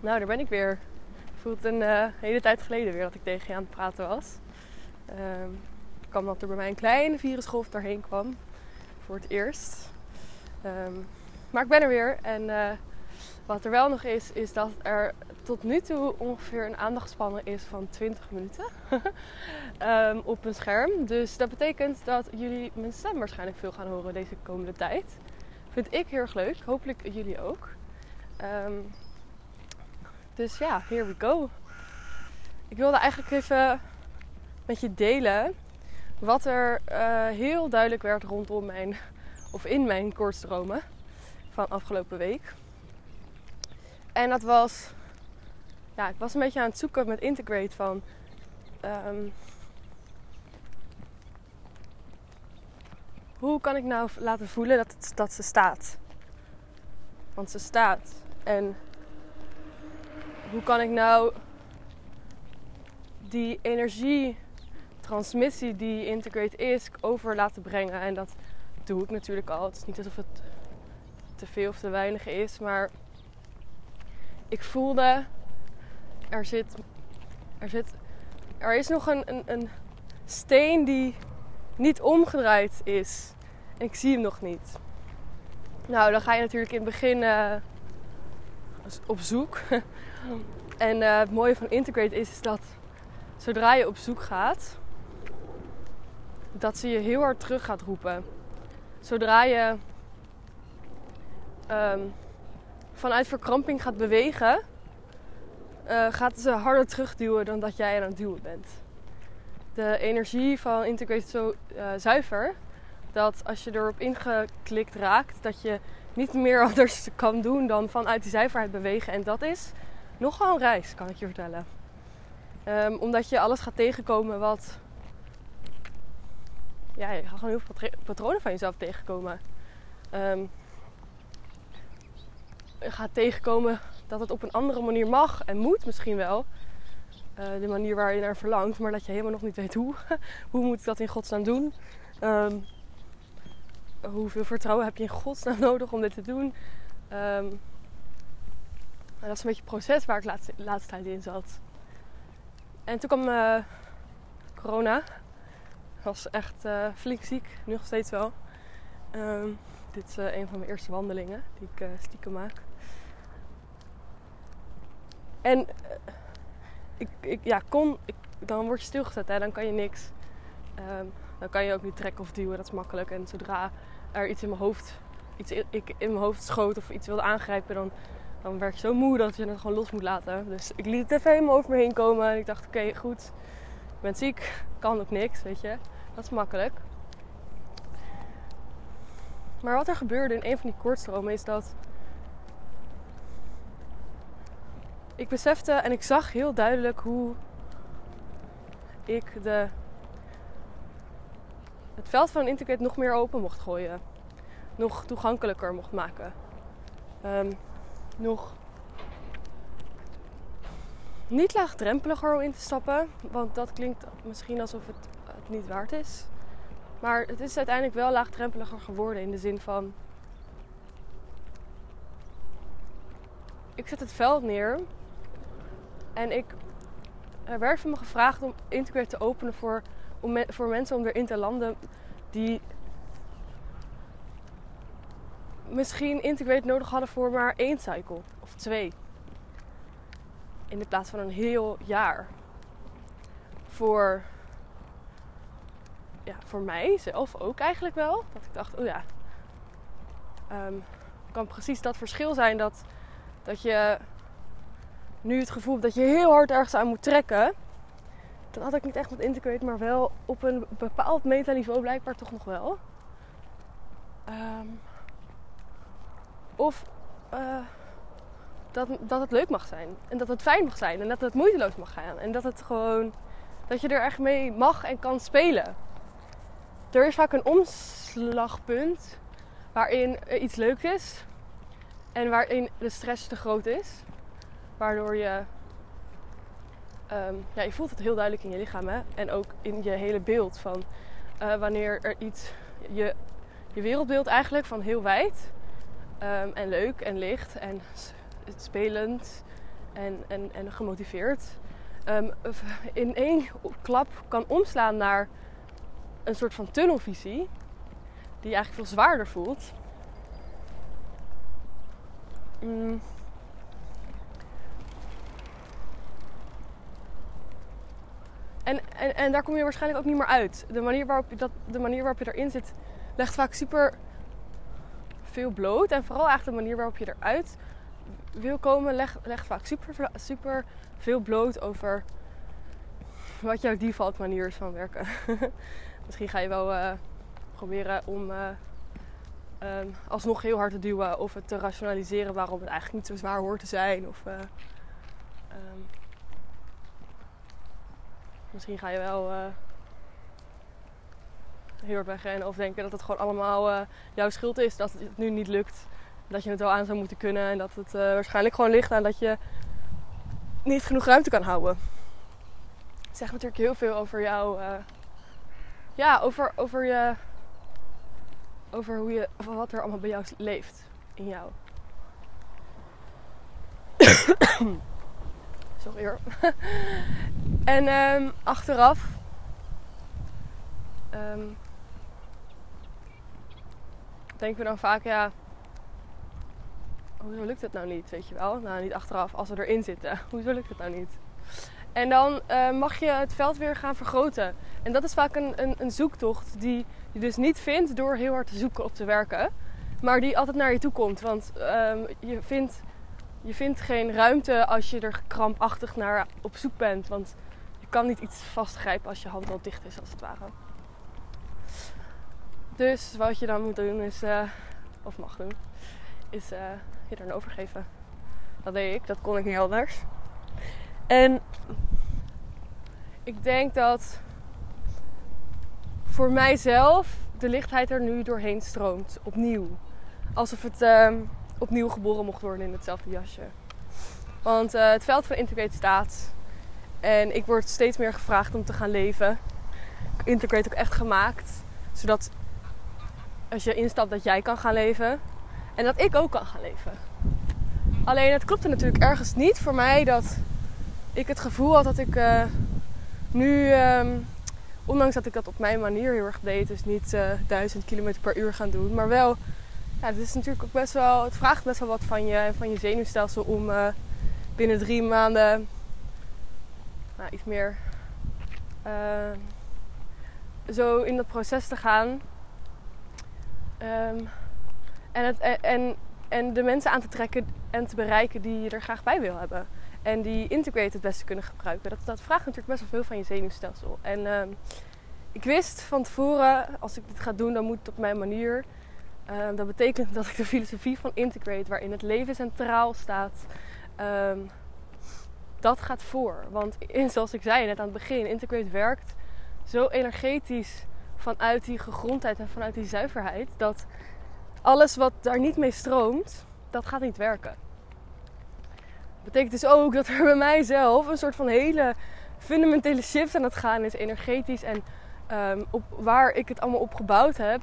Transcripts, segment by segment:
Nou, daar ben ik weer. Voelt een uh, hele tijd geleden weer dat ik tegen je aan het praten was. Uh, kwam dat er bij mij een kleine virusgolf doorheen kwam. Voor het eerst. Um, maar ik ben er weer. En uh, wat er wel nog is, is dat er tot nu toe ongeveer een aandachtspannen is van 20 minuten um, op een scherm. Dus dat betekent dat jullie mijn stem waarschijnlijk veel gaan horen deze komende tijd. Vind ik heel erg leuk. Hopelijk jullie ook. Um, dus ja, here we go. Ik wilde eigenlijk even met je delen wat er uh, heel duidelijk werd rondom mijn, of in mijn koortstromen van afgelopen week. En dat was, ja, ik was een beetje aan het zoeken met Integrate van, um, hoe kan ik nou laten voelen dat, dat ze staat? Want ze staat. En hoe kan ik nou die energietransmissie die Integrate is over laten brengen? En dat doe ik natuurlijk al. Het is niet alsof het te veel of te weinig is, maar ik voelde er zit, er zit, er is nog een, een, een steen die niet omgedraaid is. En ik zie hem nog niet. Nou, dan ga je natuurlijk in het begin uh, op zoek. en uh, het mooie van Integrate is, is dat zodra je op zoek gaat, dat ze je heel hard terug gaat roepen. Zodra je um, vanuit verkramping gaat bewegen, uh, gaat ze harder terugduwen dan dat jij aan het duwen bent. De energie van Integrate is zo uh, zuiver dat als je erop ingeklikt raakt, dat je niet meer anders kan doen dan vanuit die zuiverheid bewegen. En dat is nogal een reis, kan ik je vertellen. Um, omdat je alles gaat tegenkomen wat. Ja, je gaat gewoon heel veel patronen van jezelf tegenkomen. Um, je gaat tegenkomen dat het op een andere manier mag en moet misschien wel. Uh, de manier waar je naar verlangt, maar dat je helemaal nog niet weet hoe. hoe moet ik dat in godsnaam doen? Um, hoeveel vertrouwen heb je in godsnaam nodig om dit te doen? Um, dat is een beetje het proces waar ik de laatste, tijd in zat. En toen kwam uh, corona. Ik was echt uh, flink ziek, nu nog steeds wel. Um, dit is uh, een van mijn eerste wandelingen die ik stiekem maak. En ik, ik, ja, kon, ik, dan word je stilgezet, hè, dan kan je niks. Um, dan kan je ook niet trekken of duwen, dat is makkelijk. En zodra er iets in mijn hoofd, iets ik in mijn hoofd schoot of iets wilde aangrijpen, dan, dan werd je zo moe dat je het gewoon los moet laten. Dus ik liet het even helemaal over me heen komen. En ik dacht, oké, goed, ik ben ziek, kan ook niks, weet je. Dat is makkelijk. Maar wat er gebeurde in een van die koortstromen is dat ik besefte en ik zag heel duidelijk hoe ik de, het veld van Integrate nog meer open mocht gooien. Nog toegankelijker mocht maken. Um, nog niet laagdrempeliger om in te stappen. Want dat klinkt misschien alsof het, het niet waard is. Maar het is uiteindelijk wel laagdrempeliger geworden in de zin van. Ik zet het veld neer en ik, er werd van me gevraagd om Integrate te openen voor, om voor mensen om erin te landen die misschien Integrate nodig hadden voor maar één cycle of twee. In de plaats van een heel jaar. Voor, ja, voor mij zelf ook eigenlijk wel. Dat ik dacht, oh ja, um, kan precies dat verschil zijn dat, dat je nu het gevoel dat je heel hard ergens aan moet trekken. Dan had ik niet echt met integrate, maar wel op een bepaald metaniveau blijkbaar toch nog wel. Um, of uh, dat, dat het leuk mag zijn. En dat het fijn mag zijn. En dat het moeiteloos mag gaan. En dat het gewoon. Dat je er echt mee mag en kan spelen. Er is vaak een omslagpunt waarin iets leuk is. En waarin de stress te groot is. Waardoor je, um, ja, je voelt het heel duidelijk in je lichaam en ook in je hele beeld van uh, wanneer er iets, je, je wereldbeeld eigenlijk van heel wijd um, en leuk en licht en spelend en, en, en gemotiveerd ehm, in één klap kan omslaan naar een soort van tunnelvisie, die eigenlijk veel zwaarder voelt. Mm. En, en, en daar kom je waarschijnlijk ook niet meer uit. De manier waarop je, dat, de manier waarop je erin zit, legt vaak super veel bloot. En vooral eigenlijk de manier waarop je eruit wil komen, legt, vaak super, super veel bloot over wat jouw default manier is van werken. Misschien ga je wel uh, proberen om uh, um, alsnog heel hard te duwen of het te rationaliseren waarom het eigenlijk niet zo zwaar hoort te zijn. Of, uh, um, misschien ga je wel heel hard wegrennen of denken dat het gewoon allemaal jouw schuld is dat het nu niet lukt. Dat je het wel aan zou moeten kunnen en dat het waarschijnlijk gewoon ligt aan dat je niet genoeg ruimte kan houden. Het zegt natuurlijk heel veel over jou ja, over, over je. Over hoe je. Over wat er allemaal bij jou leeft. In jou. Sorry hoor. en um, achteraf. Um, denken we dan vaak, ja. Hoezo lukt het nou niet, weet je wel? Nou, niet achteraf, als we erin zitten. Hoezo lukt het nou niet? En dan uh, mag je het veld weer gaan vergroten. En dat is vaak een, een, een, zoektocht die je dus niet vindt door heel hard te zoeken of te werken. Maar die altijd naar je toe komt. Want um, je, vindt, je vindt geen ruimte als je er krampachtig naar op zoek bent. Want je kan niet iets vastgrijpen als je hand al dicht is, als het ware. Dus wat je dan moet doen is, uh, of mag doen, is uh, je er overgeven. Dat deed ik, dat kon ik niet anders. En ik denk dat voor mijzelf de lichtheid er nu doorheen stroomt. Opnieuw. Alsof het uh, opnieuw geboren mocht worden in hetzelfde jasje. Want uh, het veld van Integrate staat. En ik word steeds meer gevraagd om te gaan leven. Integrate ook echt gemaakt. Zodat als je instapt dat jij kan gaan leven. En dat ik ook kan gaan leven. Alleen het klopte natuurlijk ergens niet voor mij dat ik het gevoel had dat ik uh, nu, um, ondanks dat ik dat op mijn manier heel erg deed, dus niet uh, 1000 km per uur gaan doen, maar wel, ja, het is natuurlijk ook best wel, het vraagt best wel wat van je en van je zenuwstelsel om uh, binnen drie maanden nou, iets meer ehm, zo in dat proces te gaan. Um, en, het, en, en de mensen aan te trekken en te bereiken die je er graag bij wil hebben. En die integrate het beste kunnen gebruiken. Dat, dat vraagt natuurlijk best wel veel van je zenuwstelsel. En uh, ik wist van tevoren, als ik dit ga doen, dan moet het op mijn manier. Uh, dat betekent dat ik de filosofie van integrate, waarin het leven centraal staat, dat gaat voor. Want zoals ik zei net aan het begin, integrate werkt zo energetisch vanuit die gegrondheid en vanuit die zuiverheid, dat alles wat daar niet mee stroomt, dat gaat niet werken betekent dus ook dat er bij mijzelf een soort van hele fundamentele shift aan het gaan is, energetisch. En um, op waar ik het allemaal op gebouwd heb.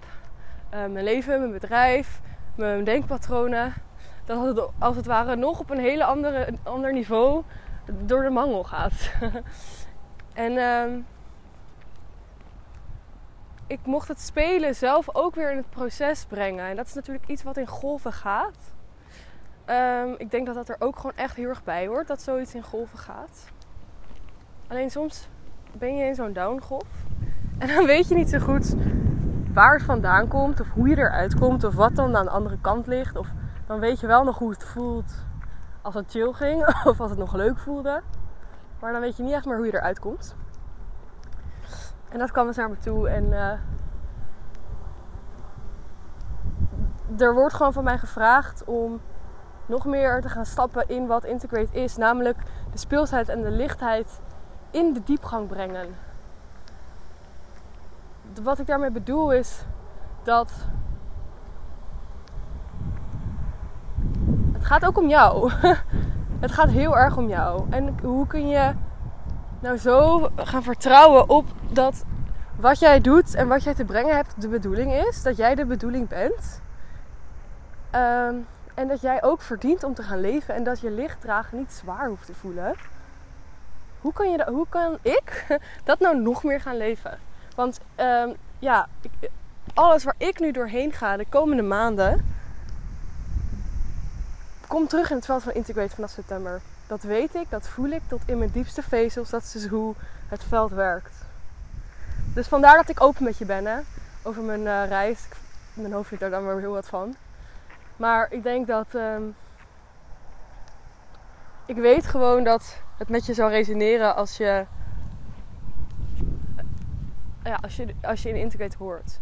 Uh, mijn leven, mijn bedrijf, mijn denkpatronen. Dat het als het ware nog op een hele andere, ander niveau door de mangel gaat. en um, ik mocht het spelen zelf ook weer in het proces brengen. En dat is natuurlijk iets wat in golven gaat. Um, ik denk dat dat er ook gewoon echt heel erg bij hoort. Dat zoiets in golven gaat. Alleen soms ben je in zo'n downgolf. En dan weet je niet zo goed waar het vandaan komt. Of hoe je eruit komt. Of wat dan aan de andere kant ligt. Of dan weet je wel nog hoe het voelt als het chill ging. Of als het nog leuk voelde. Maar dan weet je niet echt meer hoe je eruit komt. En dat kwam dus naar me toe. En uh, er wordt gewoon van mij gevraagd om nog meer te gaan stappen in wat Integrate is. Namelijk de speelsheid en de lichtheid in de diepgang brengen. Wat ik daarmee bedoel is dat het gaat ook om jou. het gaat heel erg om jou. En hoe kun je nou zo gaan vertrouwen op dat wat jij doet en wat jij te brengen hebt de bedoeling is? Dat jij de bedoeling bent. Um, En dat jij ook verdient om te gaan leven en dat je lichtdragen niet zwaar hoeft te voelen. Hoe kan, je, hoe kan ik dat nou nog meer gaan leven? Want ehm, ja, ik, alles waar ik nu doorheen ga de komende maanden, komt terug in het veld van Integrate vanaf september. Dat weet ik, dat voel ik tot in mijn diepste vezels. Dat is hoe het veld werkt. Dus vandaar dat ik open met je ben hè, over mijn uh, reis. Mijn hoofd vindt daar dan weer heel wat van. Maar ik denk dat. Um, ik weet gewoon dat het met je zou resoneren als je. Ja, als je, als je in Integrate hoort.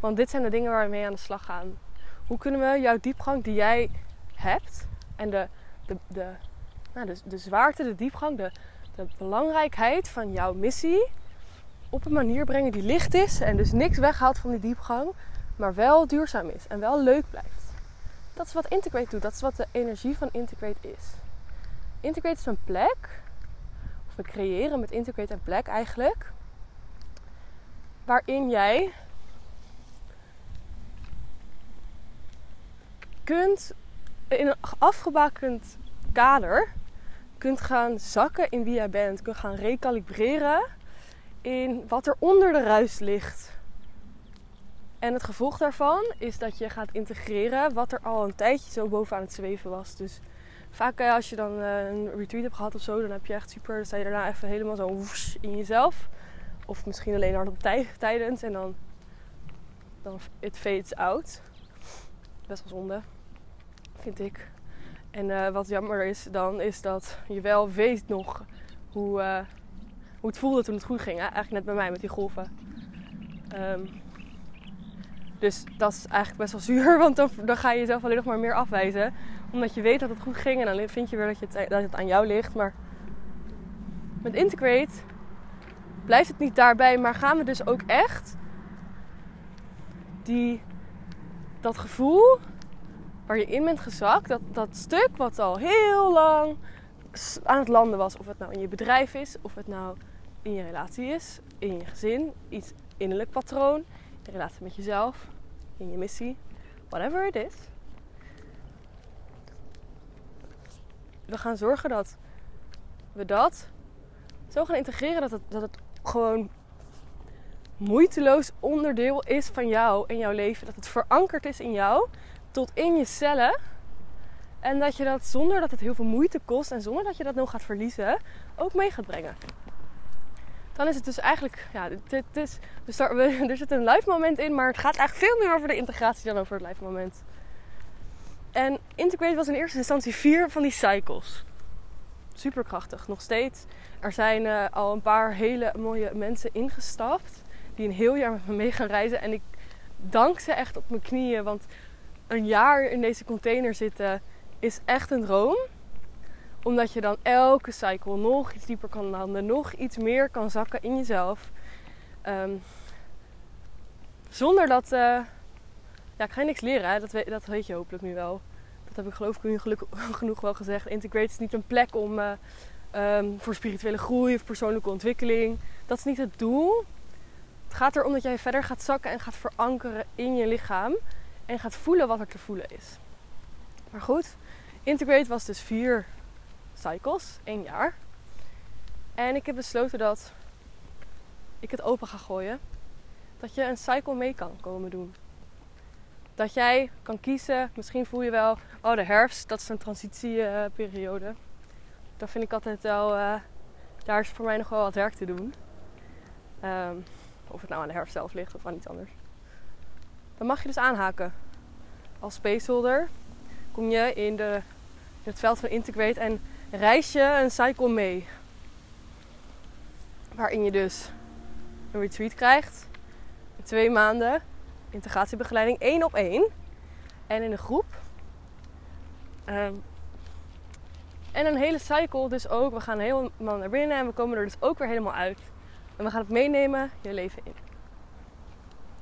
Want dit zijn de dingen waar we mee aan de slag gaan. Hoe kunnen we jouw diepgang die jij hebt en de, de, de, nou, de, de zwaarte, de diepgang, de, de belangrijkheid van jouw missie op een manier brengen die licht is en dus niks weghaalt van die diepgang, maar wel duurzaam is en wel leuk blijft. Dat is wat Integrate doet, dat is wat de energie van Integrate is. Integrate is een plek, of we creëren met Integrate een plek eigenlijk, waarin jij kunt in een afgebakend kader kunt gaan zakken in wie jij bent. Kunt gaan recalibreren in wat er onder de ruis ligt. En het gevolg daarvan is dat je gaat integreren wat er al een tijdje zo bovenaan het zweven was. Dus vaak eh, als je dan eh, een retreat hebt gehad of zo, dan heb je echt super. Dan sta je daarna even helemaal zo woes in jezelf. Of misschien alleen hard op tij tijdens en dan, dan it fades out. Best wel zonde vind ik. En uh, wat jammer is dan, is dat je wel weet nog hoe, hoe het voelde toen het goed ging. Hè? Eigenlijk net bij mij met die golven. Um, dus dat is eigenlijk best wel zuur, want dan, dan ga je jezelf alleen nog maar meer afwijzen. Omdat je weet dat het goed ging en dan vind je weer dat, je het, dat het aan jou ligt. Maar met Integrate blijft het niet daarbij, maar gaan we dus ook echt die, dat gevoel waar je in bent gezakt, dat, dat stuk wat al heel lang aan het landen was, of het nou in je bedrijf is, of het nou in je relatie is, in je gezin, iets innerlijk patroon, in relatie met jezelf, in je missie, whatever it is. We gaan zorgen dat we dat zo gaan integreren dat het, dat het gewoon moeiteloos onderdeel is van jou en jouw leven. Dat het verankerd is in jou tot in je cellen. En dat je dat zonder dat het heel veel moeite kost en zonder dat je dat nog gaat verliezen, ook mee gaat brengen. Dan is het dus eigenlijk, ja, dit, is, er, zit een live moment in, maar het gaat eigenlijk veel meer over de integratie dan over het live moment. En Integrate was in eerste instantie vier van die cycles. Superkrachtig, nog steeds. Er zijn uh, al een paar hele mooie mensen ingestapt die een heel jaar met me mee gaan reizen. En ik dank ze echt op mijn knieën, want een jaar in deze container zitten is echt een droom. Omdat je dan elke cycle nog iets dieper kan landen, nog iets meer kan zakken in jezelf. Um, zonder dat. Uh, ja, ik ga je niks leren? Dat, weet, dat weet je hopelijk nu wel. Dat heb ik geloof ik nu gelukkig genoeg wel gezegd. Integrate is niet een plek om, uh, um, voor spirituele groei of persoonlijke ontwikkeling. Dat is niet het doel. Het gaat erom dat jij verder gaat zakken en gaat verankeren in je lichaam en gaat voelen wat er te voelen is. Maar goed, Integrate was dus vier cycles, één jaar. En ik heb besloten dat ik het open ga gooien. Dat je een cycle mee kan komen doen. Dat jij kan kiezen, misschien voel je wel, oh de herfst, dat is een transitieperiode. Uh, dat vind ik altijd wel, uh, daar is voor mij nog wel wat werk te doen. Um, of het nou aan de herfst zelf ligt of aan iets anders dan mag je dus aanhaken. Als spaceholder kom je in, de, in het veld van Integrate en reis je een cycle mee. Waarin je dus een retreat krijgt. Twee maanden integratiebegeleiding één op één. En in een groep. Um, en een hele cycle dus ook. We gaan helemaal naar binnen en we komen er dus ook weer helemaal uit. En we gaan het meenemen je leven in.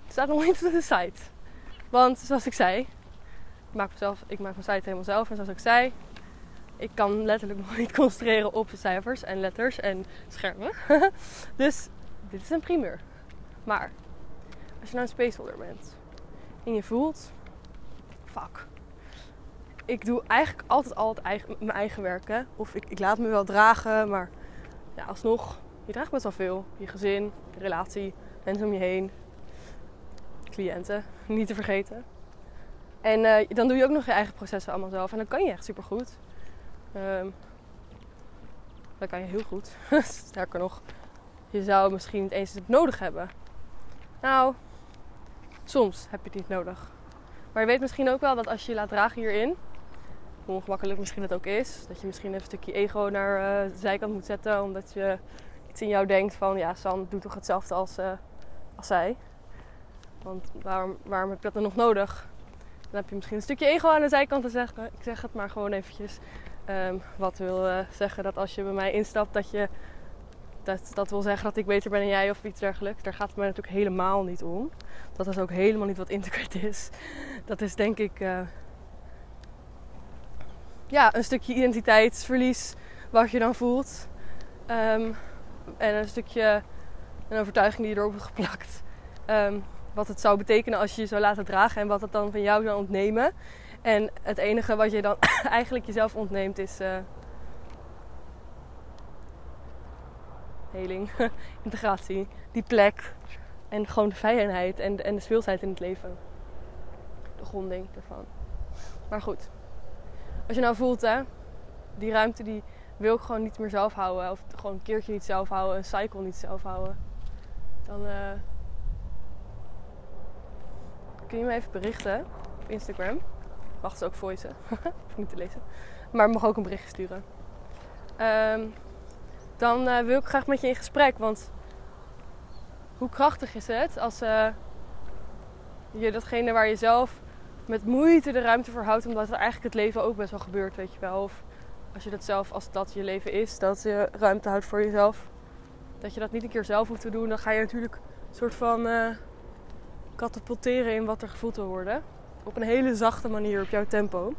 Het staat nog niet op de site. Want zoals ik zei, maak, mezelf, ik maak mijn site helemaal zelf. En zoals ik zei, ik kan letterlijk nog niet concentreren op cijfers en letters en schermen. dus dit is een primeur. Maar als je nou een spaceholder bent en je voelt, fuck, ik doe eigenlijk altijd al eigen, mijn eigen werk. Hè? Of ik, ik laat me wel dragen, maar ja, alsnog, je draagt best wel veel. Je gezin, je relatie, mensen om je heen, cliënten, niet te vergeten. En uh, dan doe je ook nog je eigen processen allemaal zelf. En dan kan je echt super goed. Um, dat kan je heel goed. Sterker nog, je zou misschien niet eens het nodig hebben. Nou, soms heb je het niet nodig. Maar je weet misschien ook wel dat als je je laat dragen hierin, hoe ongemakkelijk misschien het ook is, dat je misschien een stukje ego naar de zijkant moet zetten, omdat je iets in jou denkt van, ja, San doet toch hetzelfde als, uh, als zij. Want waarom, waarom heb je dat dan nog nodig? Dan heb je misschien een stukje ego aan de zijkant te zeggen. Ik zeg het maar gewoon eventjes. Um, wat wil uh, zeggen dat als je bij mij instapt, dat je dat, dat wil zeggen dat ik beter ben dan jij of iets dergelijks. Daar gaat het mij natuurlijk helemaal niet om. Dat is ook helemaal niet wat integrate is. Dat is denk ik uh, ja, een stukje identiteitsverlies wat je dan voelt. Um, en een stukje een overtuiging die je erop hebt geplakt. Um, wat het zou betekenen als je je zou laten dragen en wat het dan van jou zou ontnemen. En het enige wat je dan eigenlijk jezelf ontneemt is uh, heling, integratie, die plek en gewoon de vrijheid en, en de speelsheid in het leven. De gronding ervan. Maar goed, als je nou voelt hè, die ruimte die wil ik gewoon niet meer zelf houden. Of gewoon een keertje niet zelf houden, een cycle niet zelf houden. Dan uh, kun je me even berichten op Instagram. Mag ze ook voicen. Hoef niet te lezen. Maar mag ook een bericht sturen. Um, dan uh, wil ik graag met je in gesprek. Want hoe krachtig is het als uh, je datgene waar je zelf met moeite de ruimte voor houdt, omdat er eigenlijk het leven ook best wel gebeurt, weet je wel. Of als je dat zelf, als dat je leven is, dat je ruimte houdt voor jezelf. Dat je dat niet een keer zelf hoeft te doen, dan ga je natuurlijk een soort van uh, katapulteren in wat er gevoeld wil worden. Op een hele zachte manier, op jouw tempo.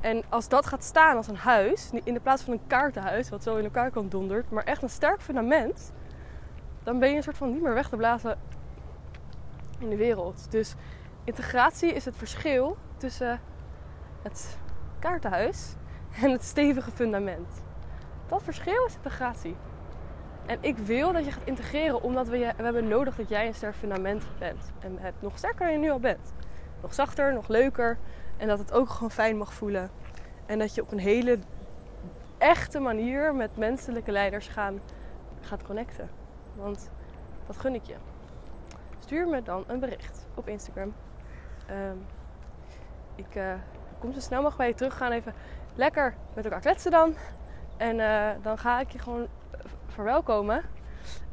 En als dat gaat staan als een huis, in de plaats van een kaartenhuis, wat zo in elkaar kan dondert, maar echt een sterk fundament, dan ben je een soort van niet meer weg te blazen in de wereld. Dus integratie is het verschil tussen het kaartenhuis en het stevige fundament. Dat verschil is integratie. En ik wil dat je gaat integreren omdat we, je, we hebben nodig dat jij een sterk fundament bent. En het nog sterker dan je nu al bent. Nog zachter, nog leuker. En dat het ook gewoon fijn mag voelen. En dat je op een hele echte manier met menselijke leiders gaan, gaat connecten. Want dat gun ik je. Stuur me dan een bericht op Instagram. Um, ik uh, kom zo snel mogelijk bij je terug. Gaan even lekker met elkaar kletsen dan. En uh, dan ga ik je gewoon verwelkomen.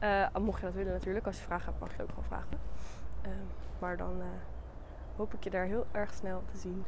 Uh, mocht je dat willen natuurlijk. Als je vragen hebt mag je ook gewoon vragen. Uh, maar dan hoop ik je daar heel erg snel te zien.